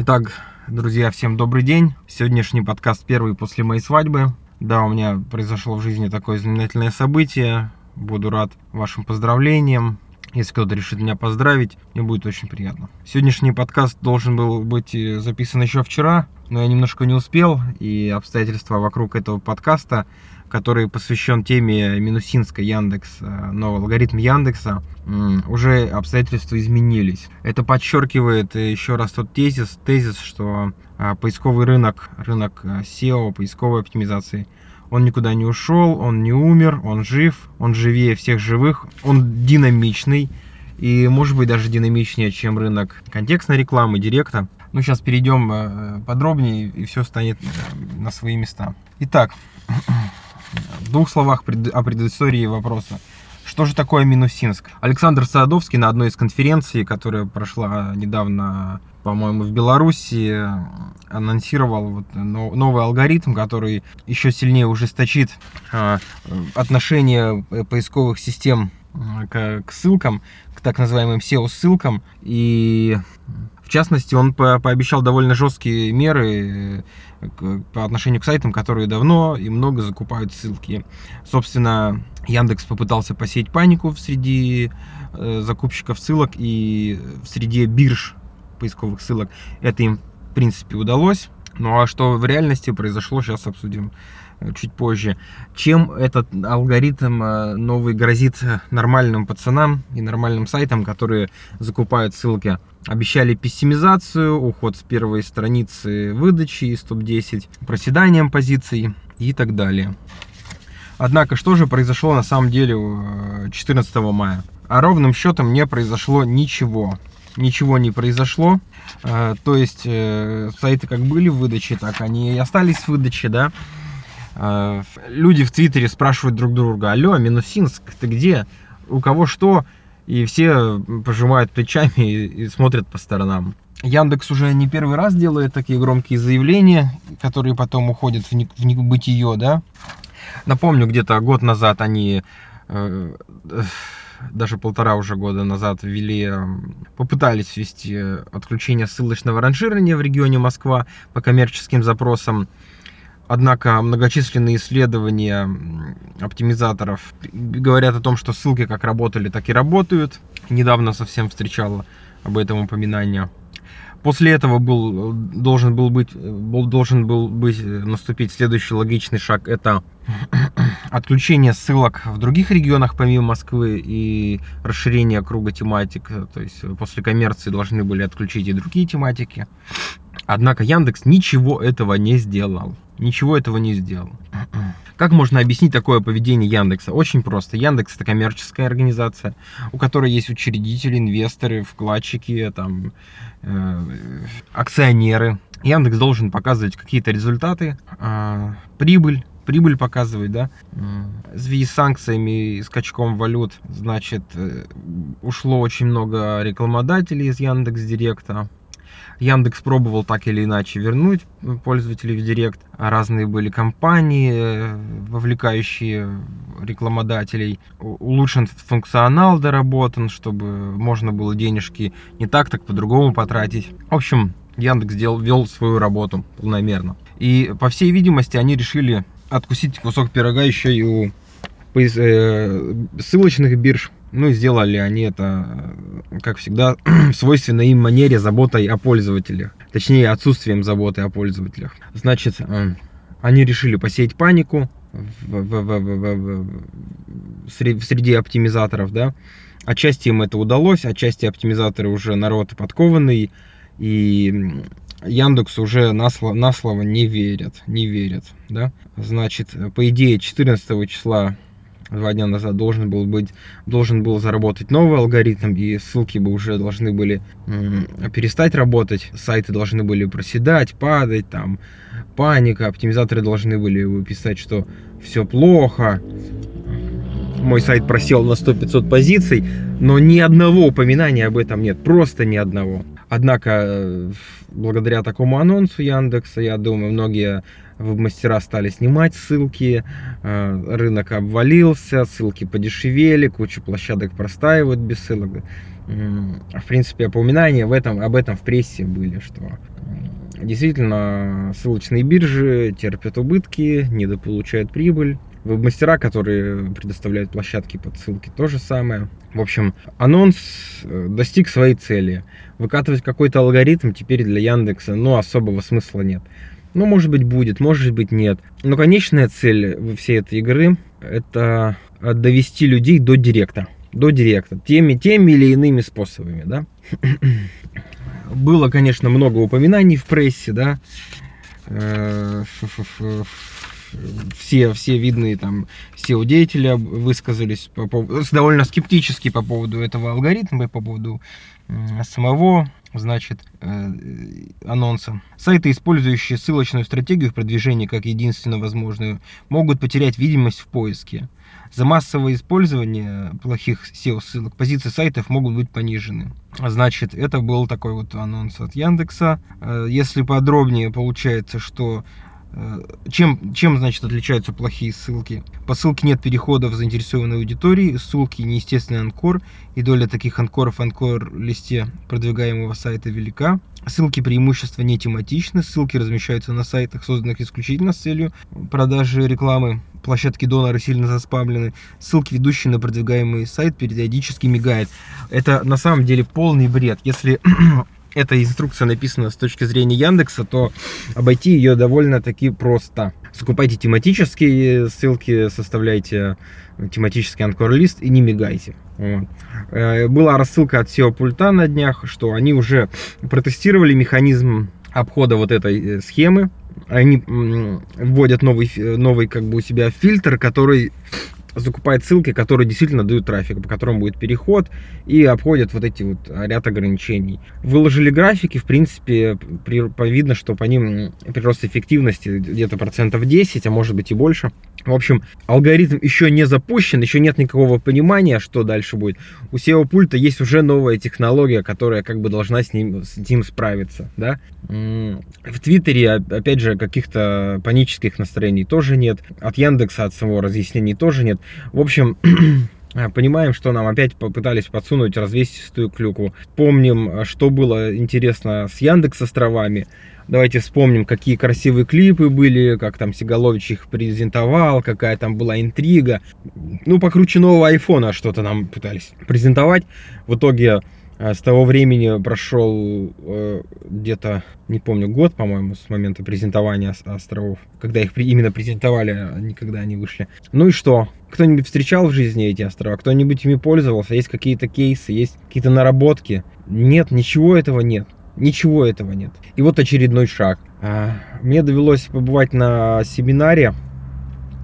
Итак, друзья, всем добрый день. Сегодняшний подкаст первый после моей свадьбы. Да, у меня произошло в жизни такое знаменательное событие. Буду рад вашим поздравлениям. Если кто-то решит меня поздравить, мне будет очень приятно. Сегодняшний подкаст должен был быть э, записан еще вчера, но я немножко не успел, и обстоятельства вокруг этого подкаста, который посвящен теме Минусинска Яндекс, э, новый алгоритм Яндекса, уже обстоятельства изменились. Это подчеркивает еще раз тот тезис, тезис, что э, поисковый рынок, рынок SEO, поисковой оптимизации – он никуда не ушел, он не умер, он жив, он живее всех живых, он динамичный и может быть даже динамичнее, чем рынок контекстной рекламы, директа. Ну, сейчас перейдем э, подробнее, и все станет э, на свои места. Итак, в двух словах о предыстории вопроса. Что же такое Минусинск? Александр Садовский на одной из конференций, которая прошла недавно, по-моему, в Беларуси, анонсировал вот новый алгоритм, который еще сильнее ужесточит отношение поисковых систем к, к ссылкам, к так называемым SEO-ссылкам. И в частности, он по пообещал довольно жесткие меры э, по отношению к сайтам, которые давно и много закупают ссылки. Собственно, Яндекс попытался посеять панику среди э, закупщиков ссылок и в среде бирж поисковых ссылок. Это им, в принципе, удалось. Ну а что в реальности произошло, сейчас обсудим чуть позже. Чем этот алгоритм э, новый грозит нормальным пацанам и нормальным сайтам, которые закупают ссылки? Обещали пессимизацию, уход с первой страницы выдачи из топ-10, проседанием позиций и так далее. Однако, что же произошло на самом деле 14 мая? А ровным счетом не произошло ничего ничего не произошло. Э, то есть э, сайты как были в выдаче, так они и остались в выдаче, да. Э, люди в Твиттере спрашивают друг друга, алло, Минусинск, ты где? У кого что? И все пожимают плечами и смотрят по сторонам. Яндекс уже не первый раз делает такие громкие заявления, которые потом уходят в небытие, да. Напомню, где-то год назад они даже полтора уже года назад ввели, эм, попытались ввести отключение ссылочного ранжирования в регионе Москва по коммерческим запросам. Однако многочисленные исследования оптимизаторов говорят о том, что ссылки как работали, так и работают. Недавно совсем встречала об этом упоминание. После этого был, должен был быть, должен был быть наступить следующий логичный шаг. Это отключение ссылок в других регионах помимо Москвы и расширение круга тематик. То есть после коммерции должны были отключить и другие тематики. Однако Яндекс ничего этого не сделал. Ничего этого не сделал. Как можно объяснить такое поведение Яндекса? Очень просто. Яндекс это коммерческая организация, у которой есть учредители, инвесторы, вкладчики, там, э, акционеры. Яндекс должен показывать какие-то результаты, э, прибыль, прибыль показывать, да. В связи с санкциями и скачком валют, значит, э, ушло очень много рекламодателей из Яндекс Директа. Яндекс пробовал так или иначе вернуть пользователей в Директ. Разные были компании, э, вовлекающие рекламодателей. Улучшен функционал доработан, чтобы можно было денежки не так, так по-другому потратить. В общем, Яндекс делал, вел свою работу полномерно. И, по всей видимости, они решили откусить кусок пирога еще и у э, ссылочных бирж. Ну, сделали они это, как всегда, свойственной им манере заботой о пользователях. Точнее, отсутствием заботы о пользователях. Значит, э, они решили посеять панику в, в, в, в, в, среди оптимизаторов, да. Отчасти им это удалось, отчасти оптимизаторы уже народ подкованный, и Яндекс уже на слово, на слово не верят, не верят, да. Значит, по идее, 14 числа два дня назад должен был быть, должен был заработать новый алгоритм, и ссылки бы уже должны были перестать работать, сайты должны были проседать, падать, там, паника, оптимизаторы должны были писать, что все плохо, мой сайт просел на 100-500 позиций, но ни одного упоминания об этом нет, просто ни одного. Однако, благодаря такому анонсу Яндекса, я думаю, многие мастера стали снимать ссылки, рынок обвалился, ссылки подешевели, куча площадок простаивают без ссылок. В принципе, упоминания в этом, об этом в прессе были, что действительно ссылочные биржи терпят убытки, недополучают прибыль. Веб-мастера, которые предоставляют площадки под ссылки, то же самое. В общем, анонс э, достиг своей цели. Выкатывать какой-то алгоритм теперь для Яндекса, ну, особого смысла нет. Ну, может быть, будет, может быть, нет. Но конечная цель всей этой игры – это довести людей до директа. До директа. Теми, теми или иными способами, да. Было, конечно, много упоминаний в прессе, да. Все, все видные там SEO-деятели высказались по поводу, довольно скептически по поводу этого алгоритма, по поводу самого значит, э, анонса. Сайты, использующие ссылочную стратегию в продвижении как единственно возможную, могут потерять видимость в поиске. За массовое использование плохих SEO-ссылок позиции сайтов могут быть понижены. Значит, это был такой вот анонс от Яндекса. Э, если подробнее, получается, что чем, чем, значит, отличаются плохие ссылки? По ссылке нет переходов заинтересованной аудитории, ссылки неестественный анкор, и доля таких анкоров в анкор-листе продвигаемого сайта велика. Ссылки преимущества не тематичны, ссылки размещаются на сайтах, созданных исключительно с целью продажи рекламы. Площадки донора сильно заспамлены, ссылки, ведущие на продвигаемый сайт, периодически мигает. Это на самом деле полный бред. Если эта инструкция написана с точки зрения Яндекса, то обойти ее довольно-таки просто. Закупайте тематические ссылки, составляйте тематический анкор-лист и не мигайте. Э, была рассылка от SEO пульта на днях, что они уже протестировали механизм обхода вот этой э, схемы. Они вводят новый, новый как бы у себя фильтр, который закупает ссылки, которые действительно дают трафик, по которым будет переход, и обходят вот эти вот ряд ограничений. Выложили графики, в принципе, при, видно, что по ним прирост эффективности где-то процентов 10, а может быть и больше. В общем, алгоритм еще не запущен, еще нет никакого понимания, что дальше будет. У SEO-пульта есть уже новая технология, которая как бы должна с ним, с ним справиться. Да? В Твиттере, опять же, каких-то панических настроений тоже нет. От Яндекса, от самого разъяснений тоже нет. В общем, понимаем, что нам опять попытались подсунуть развесистую клюкву. Помним, что было интересно с Яндекс островами. Давайте вспомним, какие красивые клипы были, как там Сигалович их презентовал, какая там была интрига. Ну, покруче нового айфона что-то нам пытались презентовать. В итоге а с того времени прошел э, где-то, не помню, год, по-моему, с момента презентования островов. Когда их именно презентовали, а никогда они вышли. Ну и что? Кто-нибудь встречал в жизни эти острова? Кто-нибудь ими пользовался? Есть какие-то кейсы? Есть какие-то наработки? Нет, ничего этого нет. Ничего этого нет. И вот очередной шаг. А, мне довелось побывать на семинаре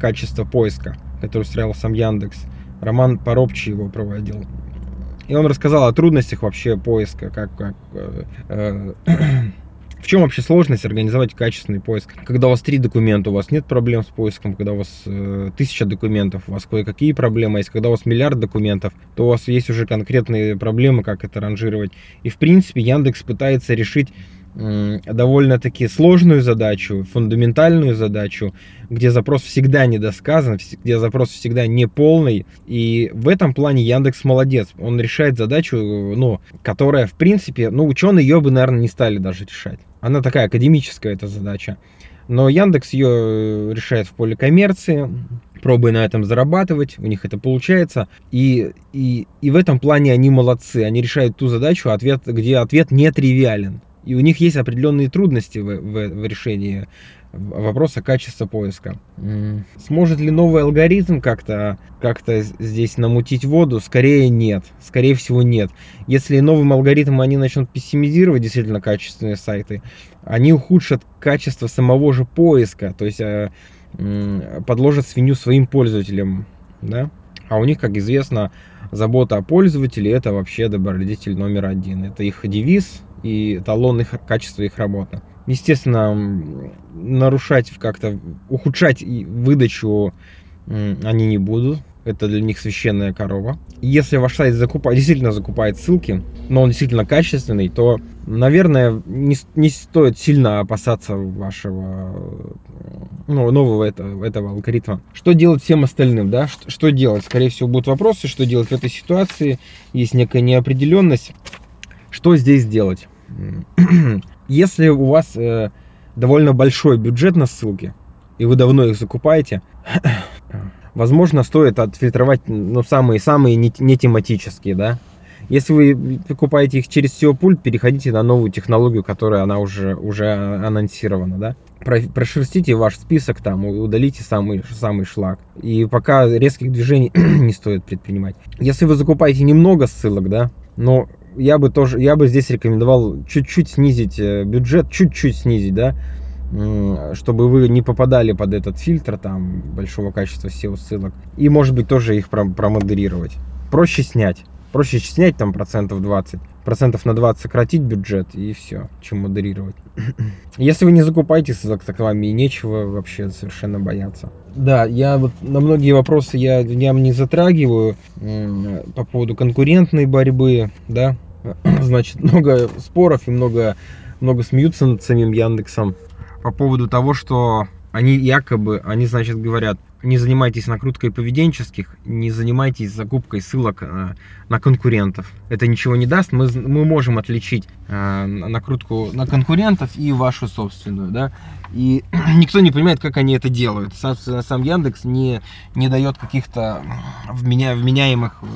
качества поиска, который устраивал сам Яндекс. Роман Поробчий его проводил. И он рассказал о трудностях вообще поиска, как, как э, в чем вообще сложность организовать качественный поиск? Когда у вас три документа, у вас нет проблем с поиском, когда у вас э, тысяча документов, у вас кое-какие проблемы есть, когда у вас миллиард документов, то у вас есть уже конкретные проблемы, как это ранжировать. И в принципе Яндекс пытается решить довольно-таки сложную задачу, фундаментальную задачу, где запрос всегда недосказан, где запрос всегда не полный. И в этом плане Яндекс молодец. Он решает задачу, ну, которая, в принципе, ну, ученые ее бы, наверное, не стали даже решать. Она такая академическая, эта задача. Но Яндекс ее э, решает в поле коммерции, пробуя на этом зарабатывать, у них это получается. И, и, и в этом плане они молодцы. Они решают ту задачу, ответ, где ответ не тривиален. И у них есть определенные трудности в, в, в решении вопроса качества поиска. Сможет ли новый алгоритм как-то как здесь намутить воду? Скорее нет. Скорее всего нет. Если новым алгоритмом они начнут пессимизировать действительно качественные сайты, они ухудшат качество самого же поиска. То есть э, подложат свинью своим пользователям. Да? А у них, как известно, забота о пользователе это вообще добродетель номер один. Это их девиз, и эталон их качества их работы. Естественно, нарушать как-то, ухудшать выдачу они не будут. это для них священная корова. Если ваш сайт закупает, действительно закупает ссылки, но он действительно качественный, то, наверное, не, не стоит сильно опасаться вашего ну, нового этого, этого алгоритма. Что делать всем остальным, да? Что, что делать? Скорее всего, будут вопросы, что делать в этой ситуации. Есть некая неопределенность. Что здесь делать? Если у вас э, довольно большой бюджет на ссылки, и вы давно их закупаете, возможно, стоит отфильтровать ну, самые-самые не, не тематические, да. Если вы покупаете их через SEO пульт, переходите на новую технологию, которая она уже, уже анонсирована, да. Прошерстите ваш список там, удалите самый, самый шлак. И пока резких движений не стоит предпринимать. Если вы закупаете немного ссылок, да, но я бы тоже, я бы здесь рекомендовал чуть-чуть снизить э, бюджет, чуть-чуть снизить, да, чтобы вы не попадали под этот фильтр там большого качества SEO ссылок. И может быть тоже их промодерировать. Проще снять. Проще снять там процентов 20. Процентов на 20 сократить бюджет и все, чем модерировать. Если вы не закупаете ссылок, так вам и нечего вообще совершенно бояться. Да, я вот на многие вопросы я, я не затрагиваю по поводу конкурентной борьбы, да. Значит, много споров и много, много смеются над самим Яндексом по поводу того, что они якобы, они, значит, говорят, не занимайтесь накруткой поведенческих, не занимайтесь закупкой ссылок э, на конкурентов. Это ничего не даст. Мы, мы можем отличить э, накрутку на конкурентов и вашу собственную, да. И никто не понимает, как они это делают. Собственно, сам Яндекс не, не дает каких-то вменя, вменяемых э,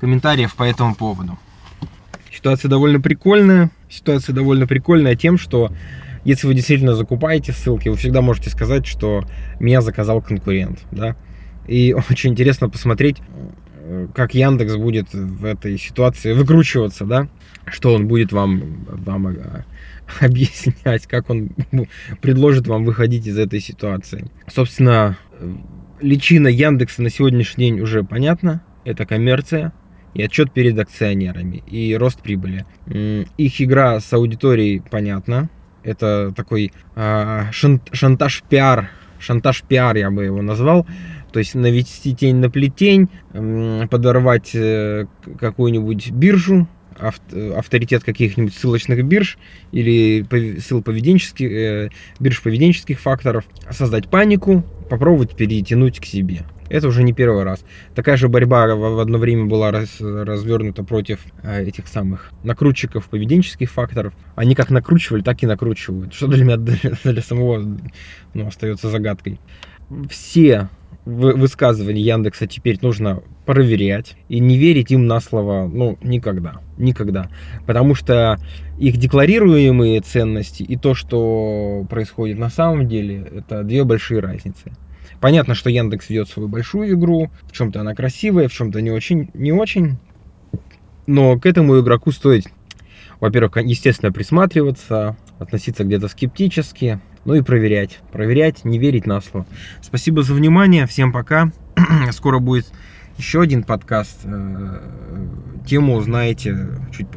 комментариев по этому поводу. Ситуация довольно прикольная. Ситуация довольно прикольная тем, что если вы действительно закупаете ссылки, вы всегда можете сказать, что меня заказал конкурент, да. И очень интересно посмотреть, как Яндекс будет в этой ситуации выкручиваться, да, что он будет вам, вам э, объяснять, как он предложит вам выходить из этой ситуации. Собственно, личина Яндекса на сегодняшний день уже понятна. Это коммерция и отчет перед акционерами, и рост прибыли. Их игра с аудиторией понятна. Это такой э, шантаж-пиар, шантаж-пиар я бы его назвал. То есть навести тень на плетень, подорвать э, какую-нибудь биржу, авторитет каких-нибудь ссылочных бирж или ссыл поведенческих, э, бирж поведенческих факторов, создать панику, попробовать перетянуть к себе. Это уже не первый раз. Такая же борьба в одно время была раз, развернута против э, этих самых накрутчиков поведенческих факторов. Они как накручивали, так и накручивают. Что для меня, для, для самого ну, остается загадкой. Все высказывания Яндекса теперь нужно проверять и не верить им на слово, ну, никогда, никогда. Потому что их декларируемые ценности и то, что происходит на самом деле, это две большие разницы. Понятно, что Яндекс ведет свою большую игру, в чем-то она красивая, в чем-то не очень, не очень. Но к этому игроку стоит, во-первых, естественно, присматриваться, относиться где-то скептически, ну и проверять. Проверять, не верить на слово. Спасибо за внимание, всем пока. Скоро будет еще один подкаст. Э, тему узнаете чуть позже.